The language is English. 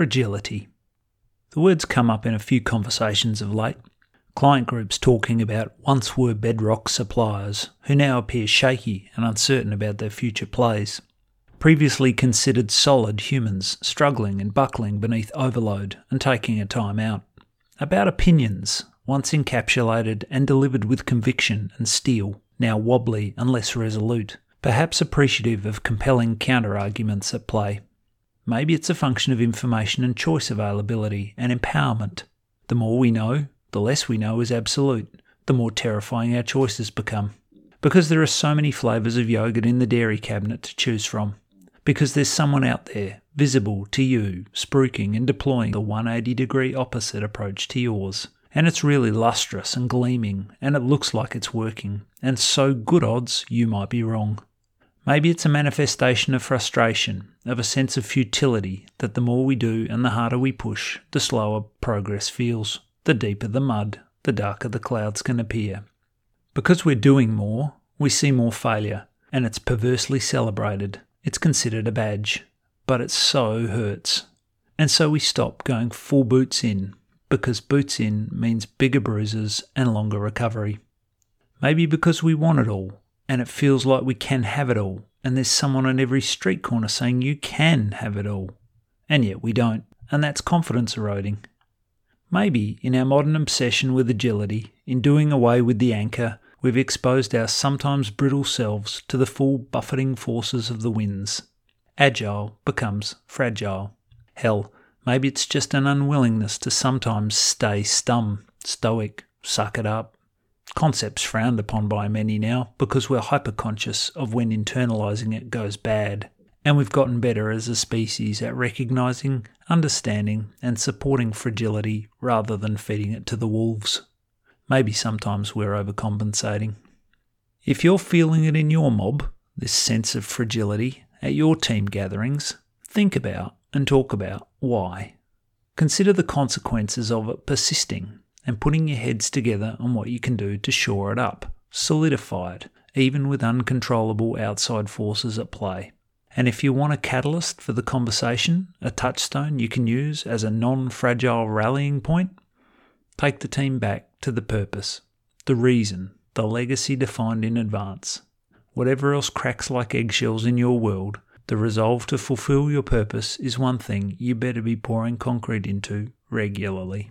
fragility. The words come up in a few conversations of late. Client groups talking about once were bedrock suppliers who now appear shaky and uncertain about their future plays. Previously considered solid humans struggling and buckling beneath overload and taking a time out. About opinions, once encapsulated and delivered with conviction and steel, now wobbly and less resolute, perhaps appreciative of compelling counter-arguments at play. Maybe it's a function of information and choice availability and empowerment. The more we know, the less we know is absolute, the more terrifying our choices become. Because there are so many flavours of yogurt in the dairy cabinet to choose from. Because there's someone out there, visible to you, spruiking and deploying the 180 degree opposite approach to yours. And it's really lustrous and gleaming, and it looks like it's working, and so good odds you might be wrong. Maybe it's a manifestation of frustration, of a sense of futility that the more we do and the harder we push, the slower progress feels. The deeper the mud, the darker the clouds can appear. Because we're doing more, we see more failure, and it's perversely celebrated. It's considered a badge, but it so hurts. And so we stop going full boots in, because boots in means bigger bruises and longer recovery. Maybe because we want it all, and it feels like we can have it all, and there's someone on every street corner saying you can have it all. And yet we don't, and that's confidence eroding. Maybe, in our modern obsession with agility, in doing away with the anchor, we've exposed our sometimes brittle selves to the full buffeting forces of the winds. Agile becomes fragile. Hell, maybe it's just an unwillingness to sometimes stay stum, stoic, suck it up. Concepts frowned upon by many now because we're hyperconscious of when internalizing it goes bad and we've gotten better as a species at recognizing, understanding, and supporting fragility rather than feeding it to the wolves. Maybe sometimes we're overcompensating. If you're feeling it in your mob, this sense of fragility, at your team gatherings, think about and talk about why. Consider the consequences of it persisting and putting your heads together on what you can do to shore it up, solidify it, even with uncontrollable outside forces at play. And if you want a catalyst for the conversation, a touchstone you can use as a non fragile rallying point, take the team back to the purpose, the reason, the legacy defined in advance. Whatever else cracks like eggshells in your world, the resolve to fulfill your purpose is one thing you better be pouring concrete into regularly.